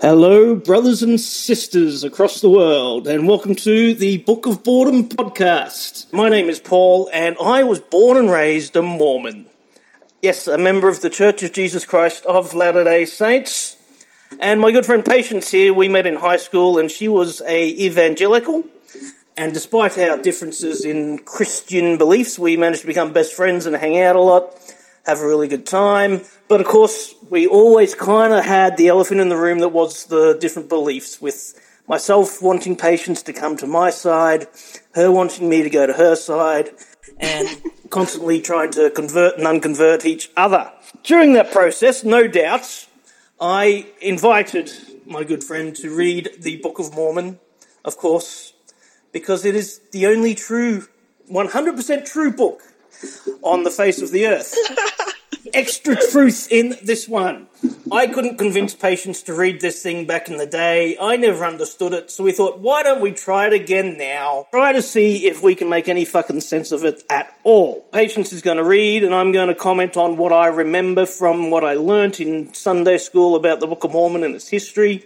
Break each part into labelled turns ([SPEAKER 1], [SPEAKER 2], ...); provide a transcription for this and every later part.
[SPEAKER 1] Hello, brothers and sisters across the world, and welcome to the Book of Boredom podcast. My name is Paul, and I was born and raised a Mormon. Yes, a member of the Church of Jesus Christ of Latter day Saints. And my good friend Patience here, we met in high school, and she was a evangelical. And despite our differences in Christian beliefs, we managed to become best friends and hang out a lot, have a really good time. But of course, we always kind of had the elephant in the room that was the different beliefs, with myself wanting Patience to come to my side, her wanting me to go to her side, and constantly trying to convert and unconvert each other. During that process, no doubt, I invited my good friend to read the Book of Mormon, of course, because it is the only true, 100% true book on the face of the earth. Extra truth in this one. I couldn't convince Patience to read this thing back in the day. I never understood it, so we thought, why don't we try it again now? Try to see if we can make any fucking sense of it at all. Patience is going to read, and I'm going to comment on what I remember from what I learnt in Sunday school about the Book of Mormon and its history.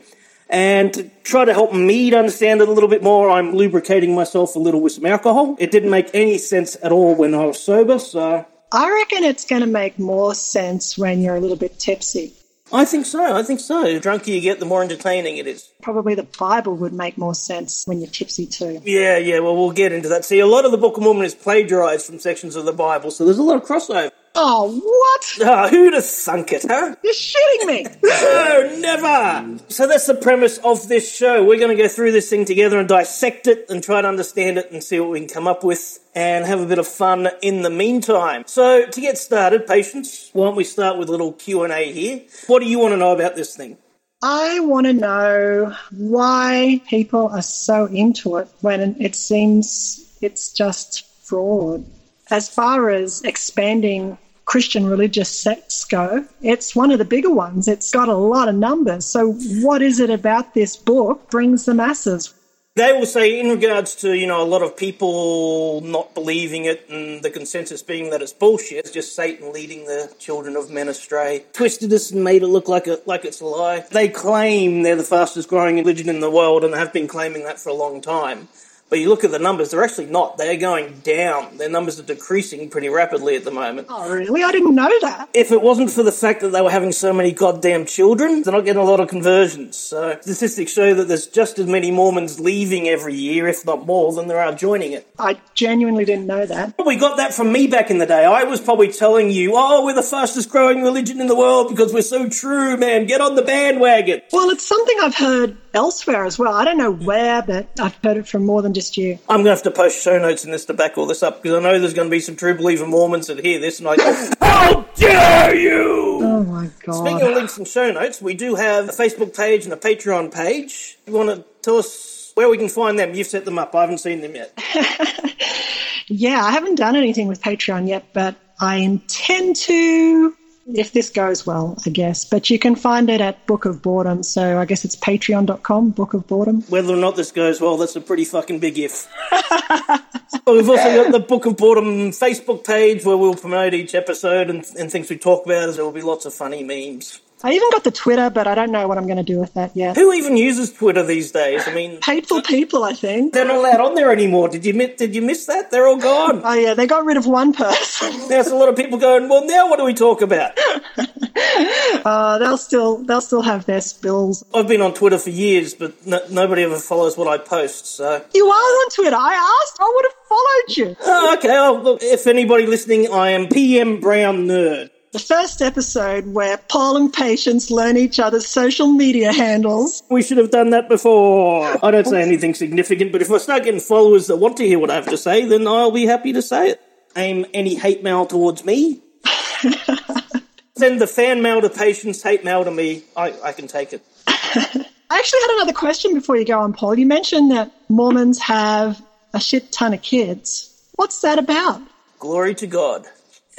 [SPEAKER 1] And to try to help me to understand it a little bit more, I'm lubricating myself a little with some alcohol. It didn't make any sense at all when I was sober, so
[SPEAKER 2] I reckon it's going to make more sense when you're a little bit tipsy.
[SPEAKER 1] I think so. I think so. The drunker you get, the more entertaining it is.
[SPEAKER 2] Probably the Bible would make more sense when you're tipsy too.
[SPEAKER 1] Yeah, yeah. Well, we'll get into that. See, a lot of the Book of Mormon is plagiarized from sections of the Bible, so there's a lot of crossover.
[SPEAKER 2] Oh, what?
[SPEAKER 1] Ah, who'd have thunk it, huh?
[SPEAKER 2] You're shitting me.
[SPEAKER 1] No, never. So that's the premise of this show. We're going to go through this thing together and dissect it and try to understand it and see what we can come up with and have a bit of fun in the meantime. So to get started, patience, why don't we start with a little Q&A here? What do you want to know about this thing?
[SPEAKER 2] I want to know why people are so into it when it seems it's just fraud. As far as expanding Christian religious sects go, it's one of the bigger ones. It's got a lot of numbers. So, what is it about this book brings the masses?
[SPEAKER 1] They will say, in regards to you know a lot of people not believing it, and the consensus being that it's bullshit. It's just Satan leading the children of men astray, twisted this and made it look like a like it's a lie. They claim they're the fastest growing religion in the world, and they have been claiming that for a long time. But you look at the numbers; they're actually not. They're going down. Their numbers are decreasing pretty rapidly at the moment.
[SPEAKER 2] Oh, really? I didn't know that.
[SPEAKER 1] If it wasn't for the fact that they were having so many goddamn children, they're not getting a lot of conversions. So statistics show that there's just as many Mormons leaving every year, if not more, than there are joining it.
[SPEAKER 2] I genuinely didn't know that.
[SPEAKER 1] We got that from me back in the day. I was probably telling you, oh, we're the fastest growing religion in the world because we're so true, man. Get on the bandwagon.
[SPEAKER 2] Well, it's something I've heard elsewhere as well. I don't know where, but I've heard it from more than just you.
[SPEAKER 1] I'm going to have to post show notes in this to back all this up because I know there's going to be some true believer Mormons that hear this and like, how dare you!
[SPEAKER 2] Oh my god.
[SPEAKER 1] Speaking of links and show notes, we do have a Facebook page and a Patreon page. You want to tell us where we can find them? You've set them up. I haven't seen them yet.
[SPEAKER 2] Yeah, I haven't done anything with Patreon yet, but I intend to if this goes well, I guess. But you can find it at Book of Boredom. So I guess it's patreon.com, Book of Boredom.
[SPEAKER 1] Whether or not this goes well, that's a pretty fucking big if. We've also got the Book of Boredom Facebook page where we'll promote each episode and, and things we talk about. As there will be lots of funny memes.
[SPEAKER 2] I even got the Twitter, but I don't know what I'm going to do with that yet.
[SPEAKER 1] Who even uses Twitter these days? I mean,
[SPEAKER 2] Hateful people, I think.
[SPEAKER 1] they're not allowed on there anymore. Did you mi- did you miss that? They're all gone.
[SPEAKER 2] Oh yeah, they got rid of one person.
[SPEAKER 1] There's a lot of people going. Well, now what do we talk about?
[SPEAKER 2] Uh, they'll still they'll still have their spills.
[SPEAKER 1] I've been on Twitter for years, but n- nobody ever follows what I post. So,
[SPEAKER 2] You are on Twitter. I asked. I would have followed you.
[SPEAKER 1] oh, okay. Oh, look, if anybody listening, I am PM Brown Nerd.
[SPEAKER 2] The first episode where Paul and Patience learn each other's social media handles.
[SPEAKER 1] We should have done that before. I don't say anything significant, but if I start getting followers that want to hear what I have to say, then I'll be happy to say it. Aim any hate mail towards me. Send the fan mail to Patience, hate mail to me. I, I can take it.
[SPEAKER 2] I actually had another question before you go on, Paul. You mentioned that Mormons have a shit ton of kids. What's that about?
[SPEAKER 1] Glory to God.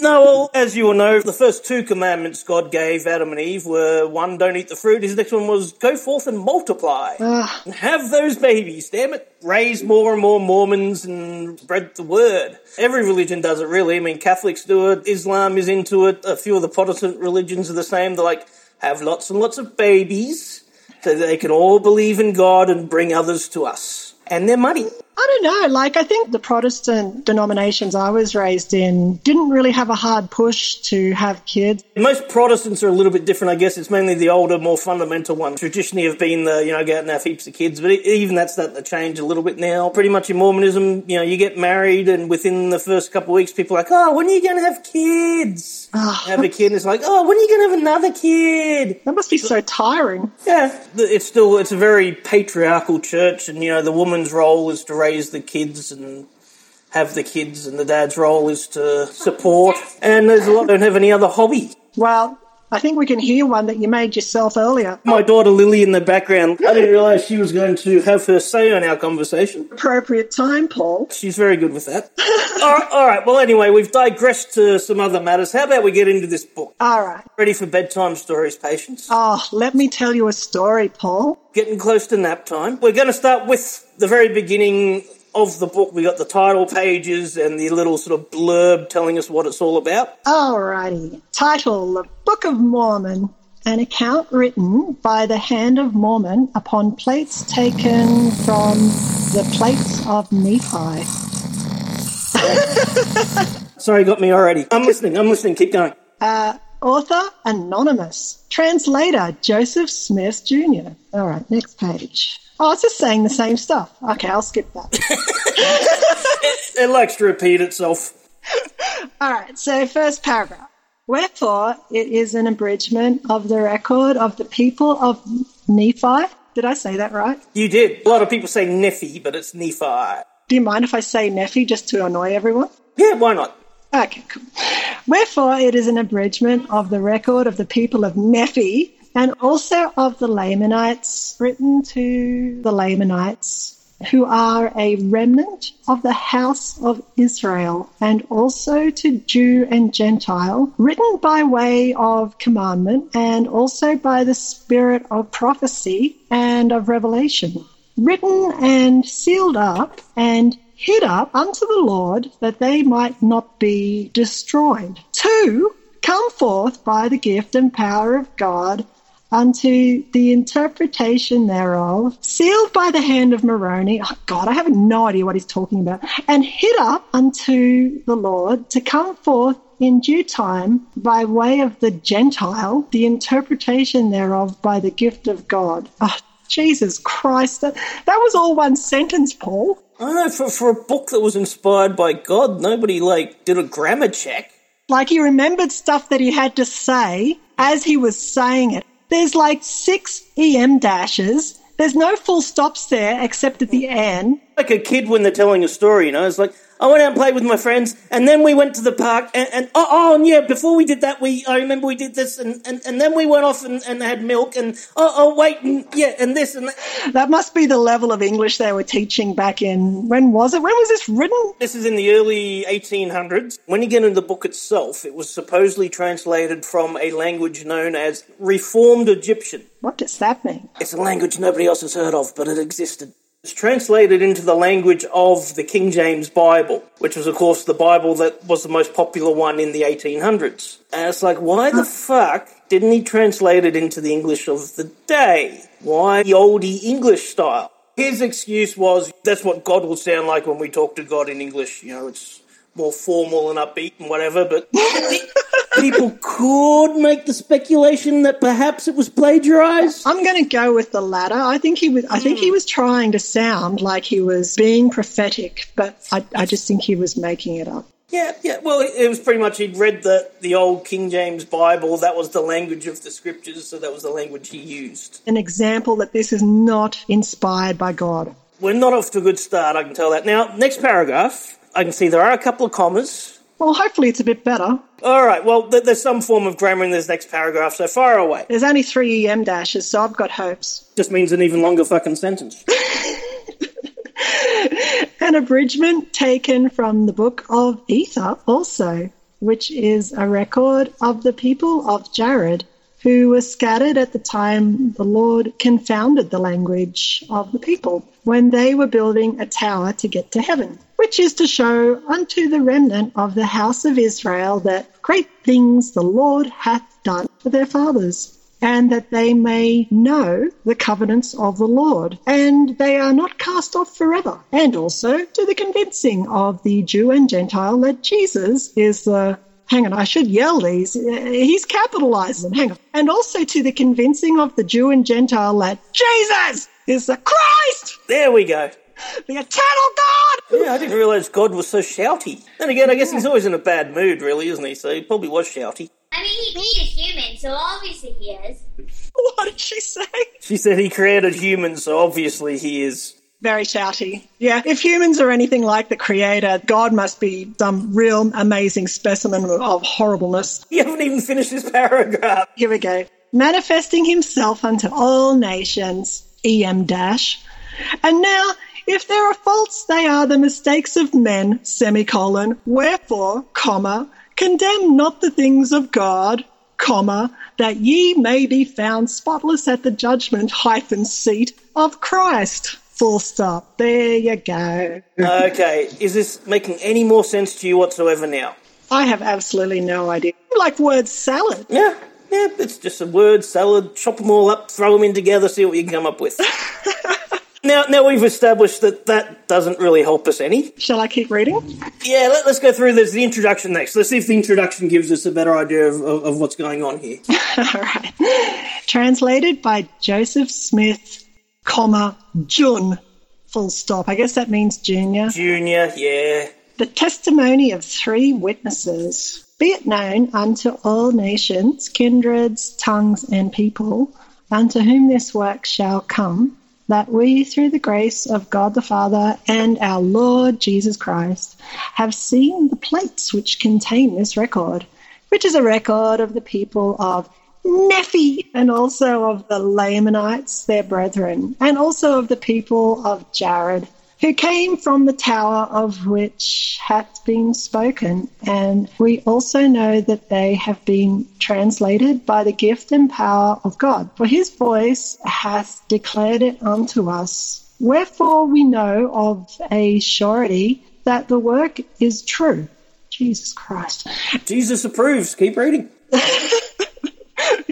[SPEAKER 1] no, well, as you all know, the first two commandments God gave Adam and Eve were one, don't eat the fruit. His next one was go forth and multiply.
[SPEAKER 2] Ah.
[SPEAKER 1] And have those babies, damn it. Raise more and more Mormons and spread the word. Every religion does it, really. I mean, Catholics do it, Islam is into it, a few of the Protestant religions are the same. They're like, have lots and lots of babies so they can all believe in God and bring others to us and their money.
[SPEAKER 2] I don't know. Like, I think the Protestant denominations I was raised in didn't really have a hard push to have kids.
[SPEAKER 1] Most Protestants are a little bit different, I guess. It's mainly the older, more fundamental ones. Traditionally have been the, you know, get and have heaps of kids, but even that's starting to change a little bit now. Pretty much in Mormonism, you know, you get married and within the first couple of weeks, people are like, oh, when are you going to have kids?
[SPEAKER 2] Oh,
[SPEAKER 1] have a kid, and it's like, oh, when are you going to have another kid?
[SPEAKER 2] That must be so tiring.
[SPEAKER 1] Yeah, it's still, it's a very patriarchal church, and, you know, the woman's role is to raise the kids and have the kids, and the dad's role is to support. And there's a lot don't have any other hobby.
[SPEAKER 2] Well, I think we can hear one that you made yourself earlier.
[SPEAKER 1] My daughter Lily in the background. I didn't realise she was going to have her say on our conversation.
[SPEAKER 2] Appropriate time, Paul.
[SPEAKER 1] She's very good with that. all, right, all right. Well, anyway, we've digressed to some other matters. How about we get into this book?
[SPEAKER 2] All right.
[SPEAKER 1] Ready for bedtime stories, patience?
[SPEAKER 2] Oh, let me tell you a story, Paul.
[SPEAKER 1] Getting close to nap time. We're going to start with the very beginning of the book, we got the title pages and the little sort of blurb telling us what it's all about.
[SPEAKER 2] Alrighty. Title The Book of Mormon. An account written by the hand of Mormon upon plates taken from the plates of Nephi.
[SPEAKER 1] Sorry, got me already. I'm listening, I'm listening, keep going.
[SPEAKER 2] Uh, author Anonymous. Translator Joseph Smith Jr. All right, next page. Oh, it's just saying the same stuff. Okay, I'll skip that.
[SPEAKER 1] it, likes to repeat itself.
[SPEAKER 2] All right, so first paragraph. Wherefore, it is an abridgment of the record of the people of Nephi. Did I say that right?
[SPEAKER 1] You did. A lot of people say Nephi, but it's Nephi.
[SPEAKER 2] Do you mind if I say Nephi just to annoy everyone?
[SPEAKER 1] Yeah, why not?
[SPEAKER 2] Okay, cool. Wherefore, it is an abridgment of the record of the people of Nephi and also of the Lamanites, written to the Lamanites, who are a remnant of the house of Israel, and also to Jew and Gentile, written by way of commandment and also by the spirit of prophecy and of revelation, written and sealed up and hid up unto the Lord that they might not be destroyed. Two, come forth by the gift and power of God unto the interpretation thereof, sealed by the hand of Moroni. Oh, God, I have no idea what he's talking about. And hid up unto the Lord to come forth in due time by way of the Gentile, the interpretation thereof by the gift of God. Oh, Jesus Christ, that, that was all one sentence, Paul.
[SPEAKER 1] I know, for, for a book that was inspired by God, nobody, like, did a grammar check.
[SPEAKER 2] Like, he remembered stuff that he had to say as he was saying it. There's like six EM dashes. There's no full stops there except at the end.
[SPEAKER 1] Like a kid when they're telling a story, you know, it's like, I went out and played with my friends, and then we went to the park, and, and oh, oh, and yeah, before we did that, we I remember we did this, and, and, and then we went off and, and had milk, and oh, oh, wait, and yeah, and this and that.
[SPEAKER 2] That must be the level of English they were teaching back in. When was it? When was this written?
[SPEAKER 1] This is in the early 1800s. When you get into the book itself, it was supposedly translated from a language known as Reformed Egyptian.
[SPEAKER 2] What does that mean?
[SPEAKER 1] It's a language nobody else has heard of, but it existed. It's translated into the language of the King James Bible, which was, of course, the Bible that was the most popular one in the 1800s. And it's like, why the fuck didn't he translate it into the English of the day? Why the oldie English style? His excuse was that's what God will sound like when we talk to God in English. You know, it's more formal and upbeat and whatever, but people could make the speculation that perhaps it was plagiarized.
[SPEAKER 2] I'm going to go with the latter. I think he was. I think he hmm. was trying to sound like he was being prophetic, but I, I just think he was making it up.
[SPEAKER 1] Yeah, yeah. Well, it was pretty much he'd read the the old King James Bible. That was the language of the scriptures, so that was the language he used.
[SPEAKER 2] An example that this is not inspired by God.
[SPEAKER 1] We're not off to a good start. I can tell that. Now, next paragraph. I can see there are a couple of commas.
[SPEAKER 2] Well, hopefully it's a bit better.
[SPEAKER 1] All right. Well, th- there's some form of grammar in this next paragraph, so far away.
[SPEAKER 2] There's only three EM dashes, so I've got hopes.
[SPEAKER 1] Just means an even longer fucking sentence.
[SPEAKER 2] An abridgment taken from the book of Ether, also, which is a record of the people of Jared who were scattered at the time the Lord confounded the language of the people when they were building a tower to get to heaven, which is to show unto the remnant of the house of Israel that great things the Lord hath done for their fathers, and that they may know the covenants of the Lord, and they are not cast off forever. And also to the convincing of the Jew and Gentile that Jesus is the Hang on, I should yell these. He's capitalizing. Hang on. And also to the convincing of the Jew and Gentile that Jesus is the Christ,
[SPEAKER 1] There we go.
[SPEAKER 2] the eternal God.
[SPEAKER 1] Yeah, I didn't realise God was so shouty. Then again, I guess he's always in a bad mood, really, isn't he? So he probably was shouty.
[SPEAKER 3] I mean, he made a human, so obviously he is.
[SPEAKER 2] What did she say?
[SPEAKER 1] She said he created humans, so obviously he is.
[SPEAKER 2] Very shouty. Yeah, if humans are anything like the Creator, God must be some real amazing specimen of horribleness.
[SPEAKER 1] You haven't even finished this paragraph.
[SPEAKER 2] Here we go. Manifesting himself unto all nations, EM dash. And now, if there are faults, they are the mistakes of men, semicolon, wherefore, comma, condemn not the things of God, comma, that ye may be found spotless at the judgment hyphen seat of Christ. Full stop. There you go.
[SPEAKER 1] Okay, is this making any more sense to you whatsoever now?
[SPEAKER 2] I have absolutely no idea. Like word salad.
[SPEAKER 1] Yeah, yeah, it's just a word salad. Chop them all up, throw them in together, see what you can come up with. now, now we've established that that doesn't really help us any.
[SPEAKER 2] Shall I keep reading?
[SPEAKER 1] Yeah, let, us go through. There's the introduction next. Let's see if the introduction gives us a better idea of, of, of what's going on here.
[SPEAKER 2] All right. Translated by Joseph Smith, comma, Jun, full stop. I guess that means junior.
[SPEAKER 1] Junior, yeah.
[SPEAKER 2] The testimony of three witnesses. Be it known unto all nations, kindreds, tongues, and people, unto whom this work shall come, that we, through the grace of God the Father and our Lord Jesus Christ, have seen the plates which contain this record, which is a record of the people of Nephi, and also of the Lamanites, their brethren, and also of the people of Jared, who came from the tower of which hath been spoken. And we also know that they have been translated by the gift and power of God. For his voice hath declared it unto us. Wherefore we know of a surety that the work is true. Jesus Christ.
[SPEAKER 1] Jesus approves. Keep reading.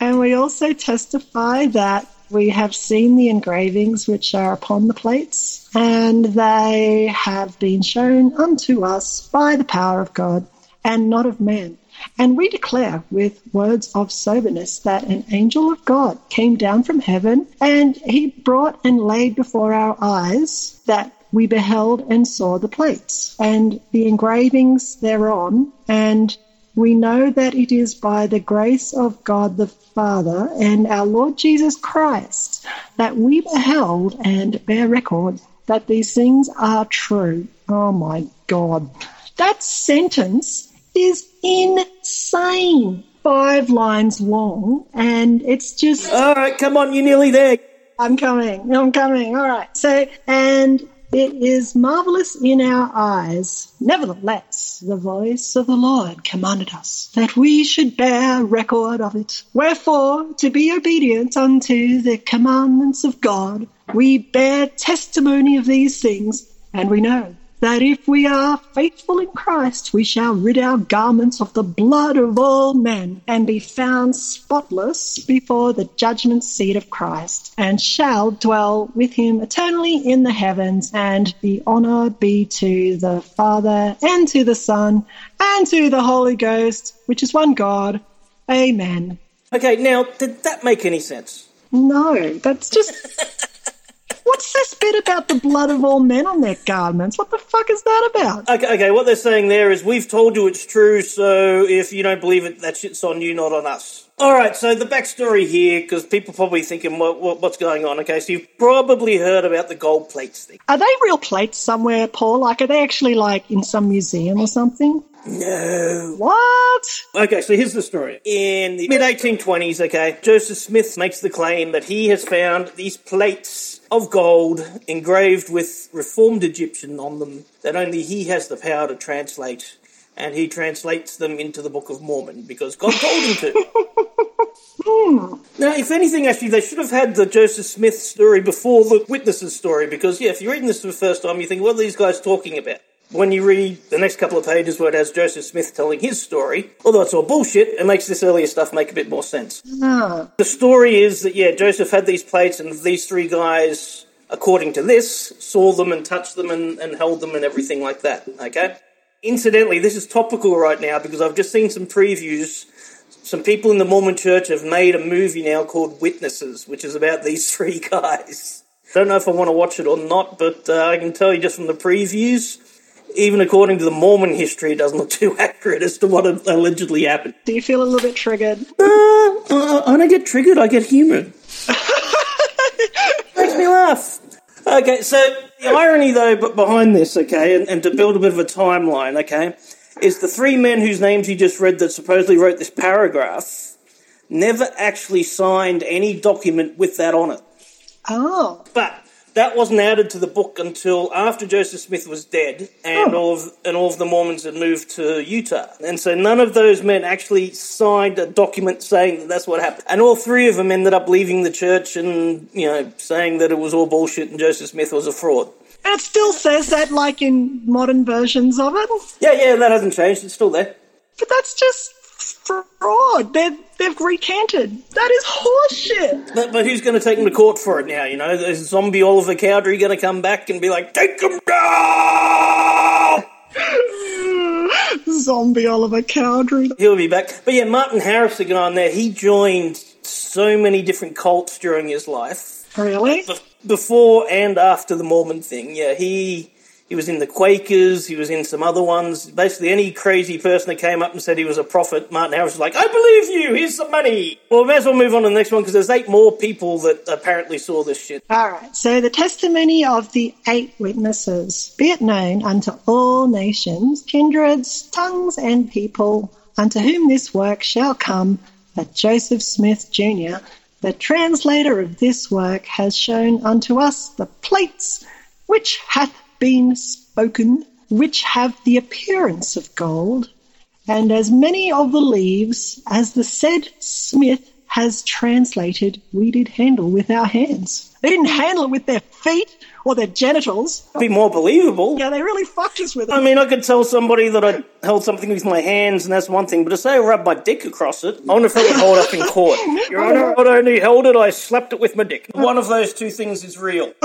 [SPEAKER 2] And we also testify that we have seen the engravings which are upon the plates, and they have been shown unto us by the power of God and not of man. And we declare with words of soberness that an angel of God came down from heaven, and he brought and laid before our eyes that we beheld and saw the plates and the engravings thereon, and we know that it is by the grace of God the Father and our Lord Jesus Christ that we beheld and bear record that these things are true. Oh my God. That sentence is insane. Five lines long, and it's just.
[SPEAKER 1] All right, come on, you're nearly there.
[SPEAKER 2] I'm coming. I'm coming. All right. So, and it is marvelous in our eyes. Nevertheless, the voice of the Lord commanded us that we should bear record of it. Wherefore, to be obedient unto the commandments of God, we bear testimony of these things, and we know that if we are faithful in Christ, we shall rid our garments of the blood of all men and be found spotless before the judgment seat of Christ, and shall dwell with him eternally in the heavens. And the honor be to the Father, and to the Son, and to the Holy Ghost, which is one God. Amen.
[SPEAKER 1] Okay, now, did that make any sense?
[SPEAKER 2] No, that's just. What's this bit about the blood of all men on their garments? What the fuck is that about?
[SPEAKER 1] Okay, okay, what they're saying there is we've told you it's true, so if you don't believe it, that shit's on you, not on us. Alright, so the backstory here, because people probably thinking, what, what, what's going on? Okay, so you've probably heard about the gold plates thing.
[SPEAKER 2] Are they real plates somewhere, Paul? Like, are they actually like in some museum or something?
[SPEAKER 1] No.
[SPEAKER 2] What?
[SPEAKER 1] Okay, so here's the story. In the mid 1820s, okay, Joseph Smith makes the claim that he has found these plates of gold engraved with Reformed Egyptian on them that only he has the power to translate, and he translates them into the Book of Mormon because God told him to. Hmm. Now, if anything, actually, they should have had the Joseph Smith story before the witnesses story because, yeah, if you're reading this for the first time, you think, what are these guys talking about? When you read the next couple of pages where it has Joseph Smith telling his story, although it's all bullshit, it makes this earlier stuff make a bit more sense.
[SPEAKER 2] Ah,
[SPEAKER 1] The story is that, yeah, Joseph had these plates and these three guys, according to this, saw them and touched them and, and held them and everything like that, okay? Incidentally, this is topical right now because I've just seen some previews. Some people in the Mormon church have made a movie now called Witnesses, which is about these three guys. Don't know if I want to watch it or not, but uh, I can tell you just from the previews, even according to the Mormon history, it doesn't look too accurate as to what allegedly happened.
[SPEAKER 2] do you feel a little bit triggered?
[SPEAKER 1] Uh, I I don't get triggered, I get humoured. Makes me laugh. Okay, so the irony, though, but behind this, okay, and, and to build a bit of a timeline, okay, is the three men whose names you just read that supposedly wrote this paragraph never actually signed any document with that on it.
[SPEAKER 2] Oh,
[SPEAKER 1] But that wasn't added to the book until after Joseph Smith was dead, and
[SPEAKER 2] Oh.
[SPEAKER 1] all of and all of the Mormons had moved to Utah, and so none of those men actually signed a document saying that that's what happened. And all three of them ended up leaving the church and you know saying that it was all bullshit and Joseph Smith was a fraud.
[SPEAKER 2] and it still says that like in modern versions of it.
[SPEAKER 1] Yeah, yeah, that hasn't changed. It's still there.
[SPEAKER 2] But that's just fraud. They're, they've recanted. That is horseshit.
[SPEAKER 1] But, but who's going to take them to court for it now? You know, is zombie Oliver Cowdery going to come back and be like, take them down?
[SPEAKER 2] Zombie Oliver Cowdery.
[SPEAKER 1] He'll be back. But yeah, Martin Harris, the guy on there, he joined so many different cults during his life.
[SPEAKER 2] Really?
[SPEAKER 1] Before and after the Mormon thing. Yeah, he he was in the Quakers, he was in some other ones. Basically, any crazy person that came up and said he was a prophet, Martin Harris was like, I believe you, here's some money. Well, we may as well move on to the next one because there's eight more people that apparently saw this shit.
[SPEAKER 2] All right. So the testimony of the eight witnesses be it known unto all nations, kindreds, tongues, and people, unto whom this work shall come, that Joseph Smith Jr., the translator of this work, has shown unto us the plates which hath been spoken, which have the appearance of gold, and as many of the leaves as the said Smith has translated, we did handle with our hands. They didn't handle it with their feet or their genitals.
[SPEAKER 1] Be more believable.
[SPEAKER 2] Yeah, they really fucked us with it.
[SPEAKER 1] I mean, I could tell somebody that I held something with my hands, and that's one thing. But to say I rubbed my dick across it, I wonder if I would hold up in court. Your Honour, I not only held it, I slapped it with my dick. One of those two things is real.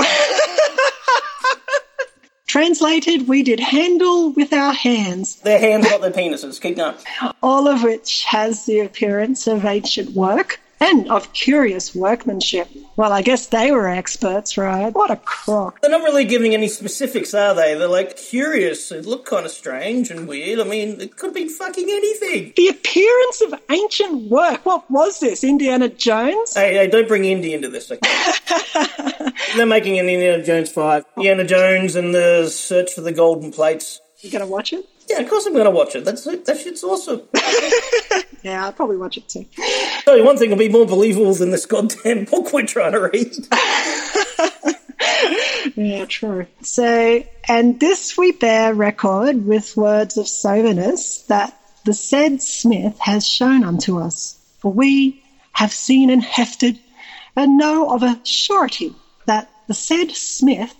[SPEAKER 2] Translated, we did handle with our hands,
[SPEAKER 1] Their hands got their penises. Keep going.
[SPEAKER 2] all of which has the appearance of ancient work and of curious workmanship. Well, I guess they were experts, right? What a crock.
[SPEAKER 1] They're not really giving any specifics, are they? They're like curious. It looked kind of strange and weird. I mean, it could be fucking anything.
[SPEAKER 2] The appearance of ancient work. What was this? Indiana Jones?
[SPEAKER 1] Hey, hey, don't bring Indy into this. Okay? They're making an Indiana Jones 5. Indiana Jones and the search for the golden plates.
[SPEAKER 2] You gonna watch it?
[SPEAKER 1] Yeah, of course I'm going to watch it. That's That shit's awesome.
[SPEAKER 2] Yeah, I'll probably watch it too.
[SPEAKER 1] Tell you one thing will be more believable than this goddamn book we're trying to read.
[SPEAKER 2] Yeah, true. So, and this we bear record with words of soberness that the said Smith has shown unto us. For we have seen and hefted, and know of a surety that the said Smith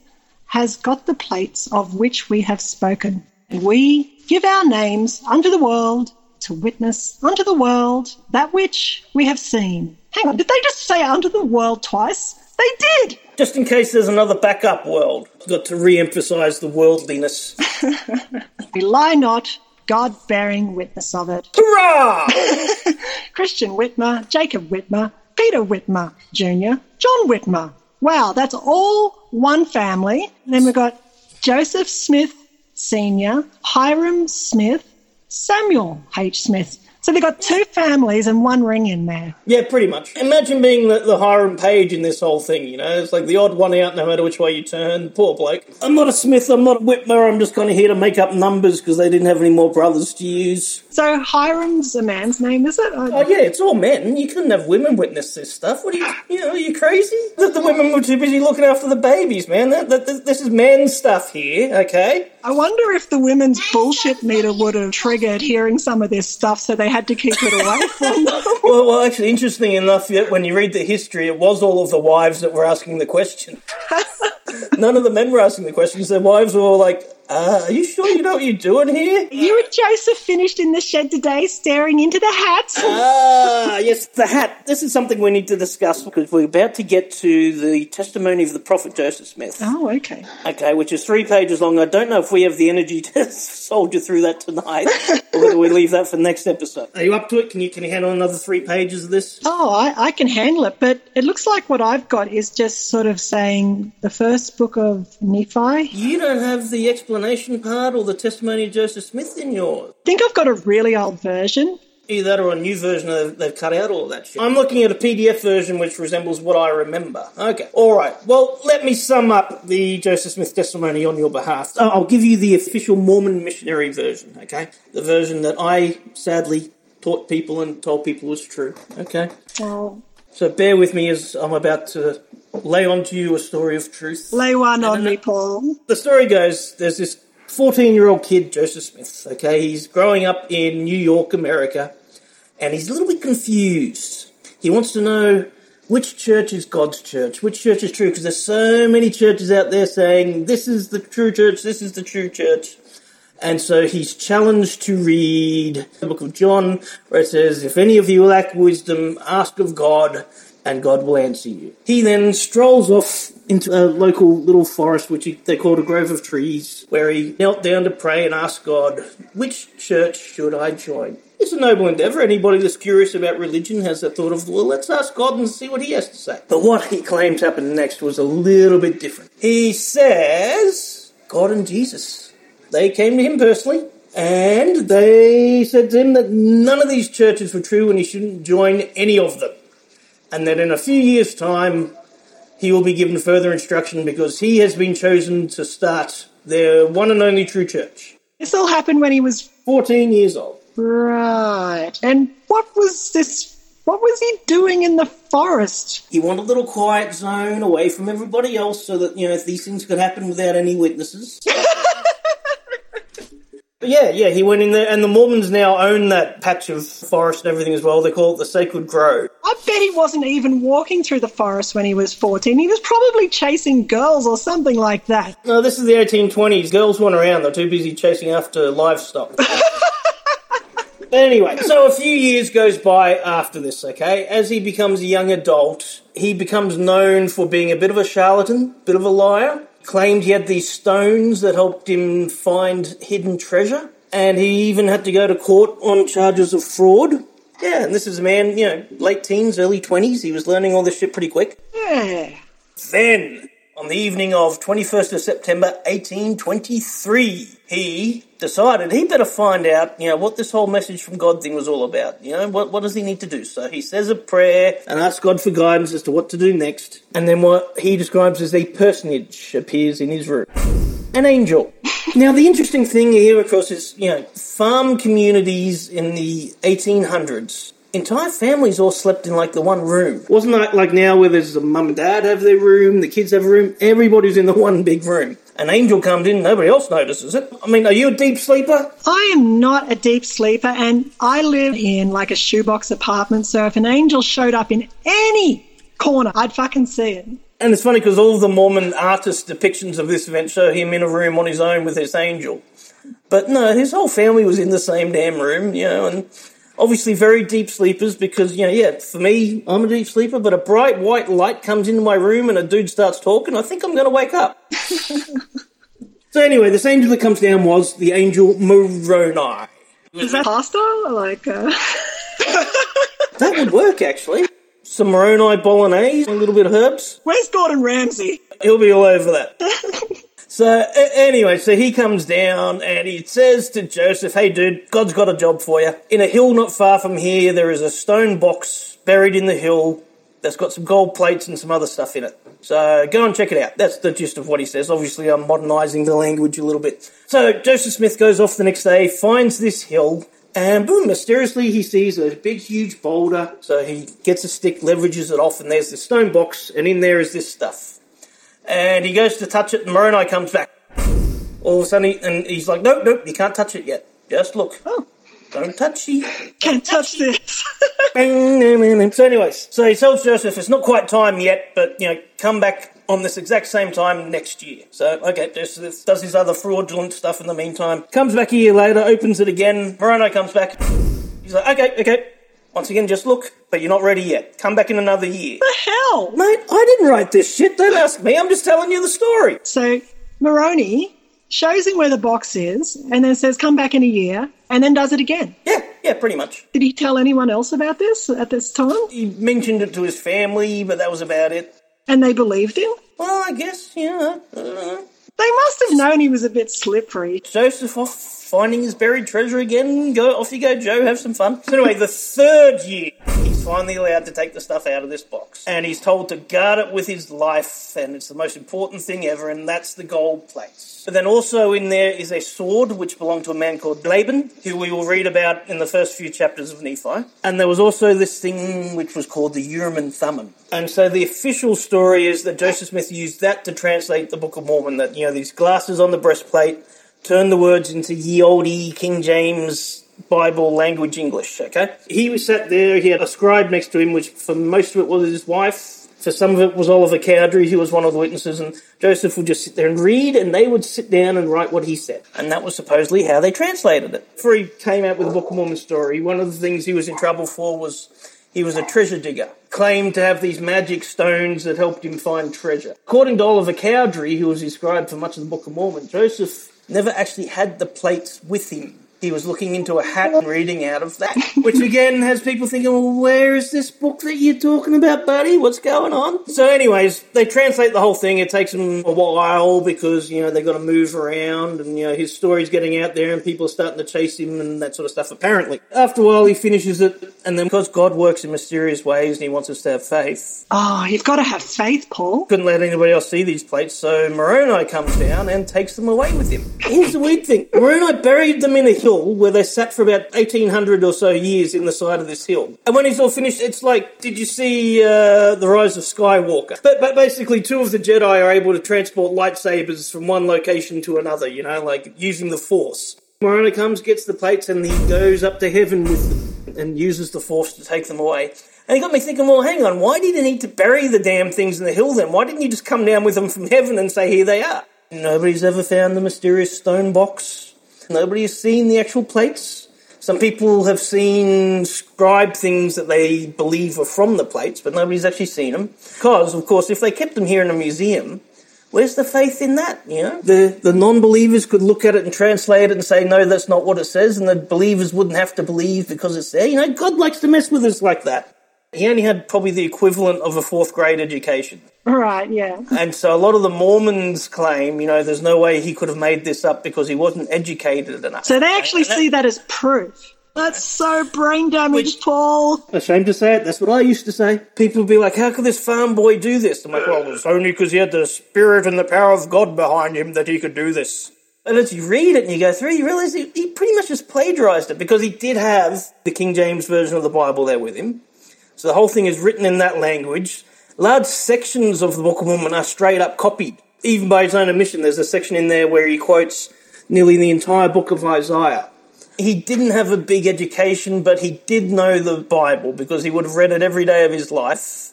[SPEAKER 2] has got the plates of which we have spoken. We give our names unto the world to witness unto the world that which we have seen. Hang on, did they just say unto the world twice? They did!
[SPEAKER 1] Just in case there's another backup world. I've Got to re emphasize the worldliness.
[SPEAKER 2] We lie not, God bearing witness of it.
[SPEAKER 1] Hurrah!
[SPEAKER 2] Christian Whitmer, Jacob Whitmer, Peter Whitmer Jr., John Whitmer. Wow, that's all one family. Then we've got Joseph Smith Sr., Hyrum Smith, Samuel H. Smith. So they've got two families and one ring in there.
[SPEAKER 1] Yeah, pretty much. Imagine being the, the Hiram Page in this whole thing, you know? It's like the odd one out no matter which way you turn. Poor bloke. I'm not a Smith, I'm not a Whitmer, I'm just kind of here to make up numbers because they didn't have any more brothers to use.
[SPEAKER 2] So Hiram's a man's name, is it?
[SPEAKER 1] Oh, yeah, it's all men. You couldn't have women witness this stuff. What are you, you know, are you crazy? The, the women were too busy looking after the babies, man. That, that, this is men's stuff here, okay?
[SPEAKER 2] I wonder if the women's bullshit meter would have triggered hearing some of this stuff, so they had to keep it away from.
[SPEAKER 1] Well, well, actually, interesting enough, when you read the history, it was all of the wives that were asking the question. None of the men were asking the questions. Their wives were all like, Uh, are you sure you know what you're doing here?
[SPEAKER 2] You and Joseph finished in the shed today staring into the hat.
[SPEAKER 1] Ah, yes, the hat. This is something we need to discuss because we're about to get to the testimony of the prophet Joseph Smith.
[SPEAKER 2] Oh, okay.
[SPEAKER 1] Okay, which is three pages long. I don't know if we have the energy to soldier through that tonight, or whether we leave that for the next episode. Are you up to it? Can you can you handle another three pages of this?
[SPEAKER 2] Oh, I, I can handle it, but it looks like what I've got is just sort of saying the first book of Nephi.
[SPEAKER 1] You don't have the explanation part or the testimony of Joseph Smith in yours.
[SPEAKER 2] I think I've got a really old version.
[SPEAKER 1] Either that or a new version they've, they've cut out all that shit. I'm looking at a PDF version which resembles what I remember. Okay, alright. Well, let me sum up the Joseph Smith testimony on your behalf. I'll give you the official Mormon missionary version, okay? The version that I sadly taught people and told people was true. Okay?
[SPEAKER 2] Oh,
[SPEAKER 1] So bear with me as I'm about to lay onto you a story of truth.
[SPEAKER 2] lay one on me, Paul.
[SPEAKER 1] The story goes there's this 14 year old kid, Joseph Smith, okay? He's growing up in New York, America, and he's a little bit confused. He wants to know which church is God's church, which church is true, because there's so many churches out there saying this is the true church, this is the true church. And so he's challenged to read the book of John, where it says, If any of you lack wisdom, ask of God, and God will answer you. He then strolls off into a local little forest, which he, they called a grove of trees, where he knelt down to pray and ask God, Which church should I join? It's a noble endeavour. Anybody that's curious about religion has that thought of, well, let's ask God and see what he has to say. But what he claims happened next was a little bit different. He says, God and Jesus. They came to him personally, and they said to him that none of these churches were true and he shouldn't join any of them. And that in a few years' time, he will be given further instruction because he has been chosen to start their one and only true church.
[SPEAKER 2] This all happened when he was
[SPEAKER 1] 14 years old.
[SPEAKER 2] right. And what was this? What was he doing in the forest?
[SPEAKER 1] He wanted a little quiet zone away from everybody else so that, you know, these things could happen without any witnesses. But yeah, yeah, he went in there, and the Mormons now own that patch of forest and everything as well. They call it the Sacred Grove.
[SPEAKER 2] I bet he wasn't even walking through the forest when he was 14. He was probably chasing girls or something like that.
[SPEAKER 1] No, this is the 1820s. Girls weren't around. They're too busy chasing after livestock. But anyway, so a few years goes by after this, okay? As he becomes a young adult, he becomes known for being a bit of a charlatan, bit of a liar. Claimed he had these stones that helped him find hidden treasure. And he even had to go to court on charges of fraud. Yeah, and this is a man, you know, late teens, early 20s. He was learning all this shit pretty quick.
[SPEAKER 2] Yeah.
[SPEAKER 1] Then, on the evening of 21st of September 1823, he decided he better find out, you know, what this whole message from God thing was all about. You know, what, what does he need to do? So he says a prayer and asks God for guidance as to what to do next. And then what he describes as a personage appears in his room. An angel. Now, the interesting thing here, of course, is, you know, farm communities in the 1800s entire families all slept in like the one room. Wasn't that like now where there's a mum and dad have their room, the kids have a room, everybody's in the one big room. An angel comes in, nobody else notices it. I mean, are you a deep sleeper?
[SPEAKER 2] I am not a deep sleeper and I live in like a shoebox apartment, so if an angel showed up in any corner, I'd fucking see it.
[SPEAKER 1] And it's funny because all the Mormon artist depictions of this event show him in a room on his own with this angel. But no, his whole family was in the same damn room, you know, and obviously very deep sleepers because, you know, yeah, for me, I'm a deep sleeper, but a bright white light comes into my room and a dude starts talking, I think I'm going to wake up. so anyway, this angel that comes down was the angel Moroni.
[SPEAKER 2] Is that pasta? Like, uh...
[SPEAKER 1] That would work, actually. Some Moroni bolognese, a little bit of herbs.
[SPEAKER 2] where's Gordon Ramsay?
[SPEAKER 1] He'll be all over that. so anyway, so he comes down and he says to Joseph, "Hey, dude, God's got a job for you. In a hill not far from here, there is a stone box buried in the hill that's got some gold plates and some other stuff in it. So go and check it out. That's the gist of what he says. Obviously, I'm modernising the language a little bit. So Joseph Smith goes off the next day, finds this hill. And boom, mysteriously he sees a big, huge boulder. So he gets a stick, leverages it off, and there's this stone box, and in there is this stuff. And he goes to touch it, and Moroni comes back. All of a sudden, he, and he's like, nope, nope, you can't touch it yet. Just look.
[SPEAKER 2] Oh.
[SPEAKER 1] Don't touch it.
[SPEAKER 2] Can't touch this.
[SPEAKER 1] So, anyways, so he tells Joseph it's not quite time yet, but you know, come back on this exact same time next year. So, okay, Joseph does his other fraudulent stuff in the meantime. Comes back a year later, opens it again. Moroni comes back. He's like, okay, okay. Once again, just look, but you're not ready yet. Come back in another year.
[SPEAKER 2] the hell?
[SPEAKER 1] Mate, I didn't write this shit. Don't ask me. I'm just telling you the story.
[SPEAKER 2] So Moroni shows him where the box is and then says, come back in a year, and then does it again.
[SPEAKER 1] Yeah, yeah, pretty much.
[SPEAKER 2] Did he tell anyone else about this at this time?
[SPEAKER 1] He mentioned it to his family, but that was about it.
[SPEAKER 2] And they believed him?
[SPEAKER 1] Well, I guess, yeah. Uh,
[SPEAKER 2] They must have known he was a bit slippery.
[SPEAKER 1] Joseph finding his buried treasure again. Go off you go, Joe. Have some fun. So anyway, the third year, he's finally allowed to take the stuff out of this box, and he's told to guard it with his life, and it's the most important thing ever, and that's the gold plates. But then also in there is a sword which belonged to a man called Laban, who we will read about in the first few chapters of Nephi. And there was also this thing which was called the Urim and Thummim. And so the official story is that Joseph Smith used that to translate the Book of Mormon. That you know these glasses on the breastplate turn the words into ye olde King James Bible language English, okay? He was sat there, he had a scribe next to him, which for most of it was his wife. For some of it was Oliver Cowdery, who was one of the witnesses, and Joseph would just sit there and read, and they would sit down and write what he said. And that was supposedly how they translated it. Before he came out with the Book of Mormon story, one of the things he was in trouble for was he was a treasure digger, claimed to have these magic stones that helped him find treasure. According to Oliver Cowdery, who was his scribe for much of the Book of Mormon, Joseph never actually had the plates with him. He was looking into a hat and reading out of that, which again has people thinking, well, where is this book that you're talking about, buddy? What's going on? So, anyways, they translate the whole thing. It takes them a while because, you know, they've got to move around and, you know, his story's getting out there and people are starting to chase him and that sort of stuff, apparently. After a while, he finishes it, and then because God works in mysterious ways and he wants us to have faith,
[SPEAKER 2] Oh, you've got to have faith, Paul.
[SPEAKER 1] couldn't let anybody else see these plates, so Moroni comes down and takes them away with him. Here's the weird thing Moroni buried them in a hill where they sat for about 1800 or so years in the side of this hill. And when he's all finished, it's like, did you see uh, The Rise of Skywalker? But, but basically, two of the Jedi are able to transport lightsabers from one location to another, you know, like using the Force. Moroni comes, gets the plates, and he goes up to heaven with them and uses the Force to take them away. And it got me thinking, well, hang on, why did he need to bury the damn things in the hill then? Why didn't you just come down with them from heaven and say, here they are? Nobody's ever found the mysterious stone box. Nobody has seen the actual plates. Some people have seen scribe things that they believe are from the plates, but nobody's actually seen them. Because, of course, if they kept them here in a museum, where's the faith in that? You know, the the non-believers could look at it and translate it and say, no, that's not what it says, and the believers wouldn't have to believe because it's there. You know, God likes to mess with us like that. He only had probably the equivalent of a fourth grade education.
[SPEAKER 2] Right, yeah.
[SPEAKER 1] And so a lot of the Mormons claim, you know, there's no way he could have made this up because he wasn't educated enough.
[SPEAKER 2] So they actually see that as proof. That's so brain damaged, Paul.
[SPEAKER 1] Ashamed to say it, that's what I used to say. People would be like, how could this farm boy do this? I'm like, well, it's only because he had the spirit and the power of God behind him that he could do this. And as you read it and you go through, you realize he, he pretty much just plagiarized it because he did have the King James Version of the Bible there with him. So the whole thing is written in that language. Large sections of the Book of Mormon are straight up copied. Even by his own admission, there's a section in there where he quotes nearly the entire book of Isaiah. He didn't have a big education, but he did know the Bible because he would have read it every day of his life.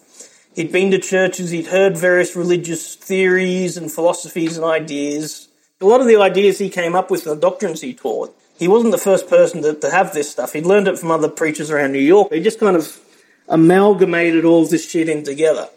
[SPEAKER 1] He'd been to churches, he'd heard various religious theories and philosophies and ideas. A lot of the ideas he came up with the doctrines he taught, he wasn't the first person to, to have this stuff. He'd learned it from other preachers around New York. He just kind of amalgamated all this shit in together.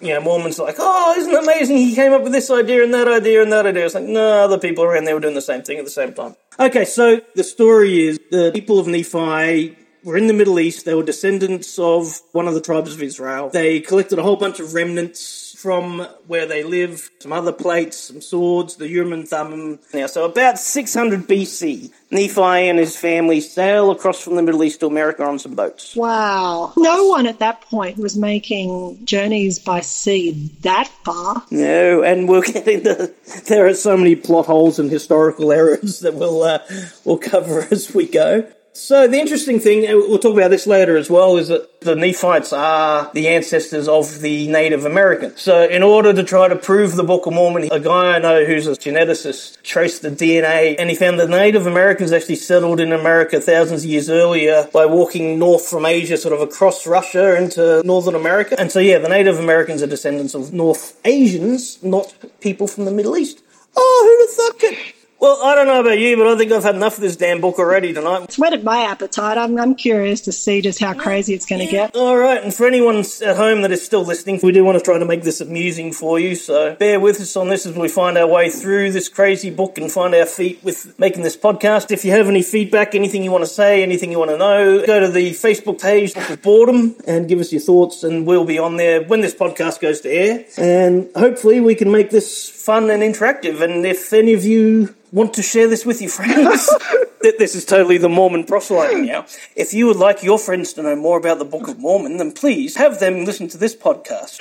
[SPEAKER 1] You know, Mormons like, oh, isn't it amazing? He came up with this idea and that idea and that idea. It's like, no, other people around there were doing the same thing at the same time. Okay, so the story is the people of Nephi were in the Middle East. They were descendants of one of the tribes of Israel. They collected a whole bunch of remnants from where they live, some other plates, some swords, the Urim and Thummim. Now, so about 600 BC, Nephi and his family sail across from the Middle East to America on some boats.
[SPEAKER 2] Wow. No one at that point was making journeys by sea that far.
[SPEAKER 1] No, and we're getting the. There are so many plot holes and historical errors that we'll uh, we'll cover as we go. So the interesting thing, and we'll talk about this later as well, is that the Nephites are the ancestors of the Native Americans. So in order to try to prove the Book of Mormon, a guy I know who's a geneticist traced the DNA and he found the Native Americans actually settled in America thousands of years earlier by walking north from Asia, sort of across Russia into Northern America. And so yeah, the Native Americans are descendants of North Asians, not people from the Middle East. Oh, who'd have thought it? Well, I don't know about you, but I think I've had enough of this damn book already tonight.
[SPEAKER 2] It's whetted my appetite. I'm, I'm curious to see just how crazy it's going to get.
[SPEAKER 1] All right, and for anyone at home that is still listening, we do want to try to make this amusing for you, so bear with us on this as we find our way through this crazy book and find our feet with making this podcast. If you have any feedback, anything you want to say, anything you want to know, go to the Facebook page, of Boredom, and give us your thoughts, and we'll be on there when this podcast goes to air. And hopefully we can make this fun and interactive. And if any of you want to share this with your friends, this is totally the Mormon proselyting now. If you would like your friends to know more about the Book of Mormon, then please have them listen to this podcast.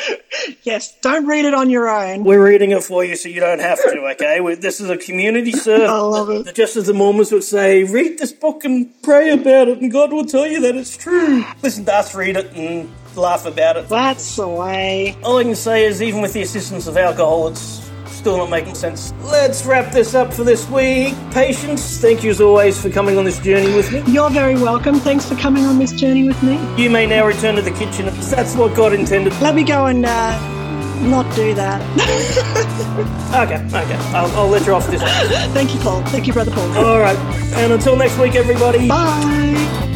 [SPEAKER 2] Yes, don't read it on your own.
[SPEAKER 1] We're reading it for you so you don't have to, okay? we this is a community service.
[SPEAKER 2] I love it.
[SPEAKER 1] Just as the Mormons would say, read this book and pray about it, and God will tell you that it's true. Listen to us read it and laugh about it.
[SPEAKER 2] That's the way.
[SPEAKER 1] All I can say is, even with the assistance of alcohol, it's still not making sense. Let's wrap this up for this week. Patience, thank you as always for coming on this journey with me.
[SPEAKER 2] You're very welcome. Thanks for coming on this journey with me.
[SPEAKER 1] You may now return to the kitchen that's what God intended.
[SPEAKER 2] Let me go and uh, not do that.
[SPEAKER 1] Okay, okay, I'll, I'll let you off this one.
[SPEAKER 2] Thank you, Paul. Thank you, Brother Paul.
[SPEAKER 1] All right, and until next week, everybody.
[SPEAKER 2] Bye.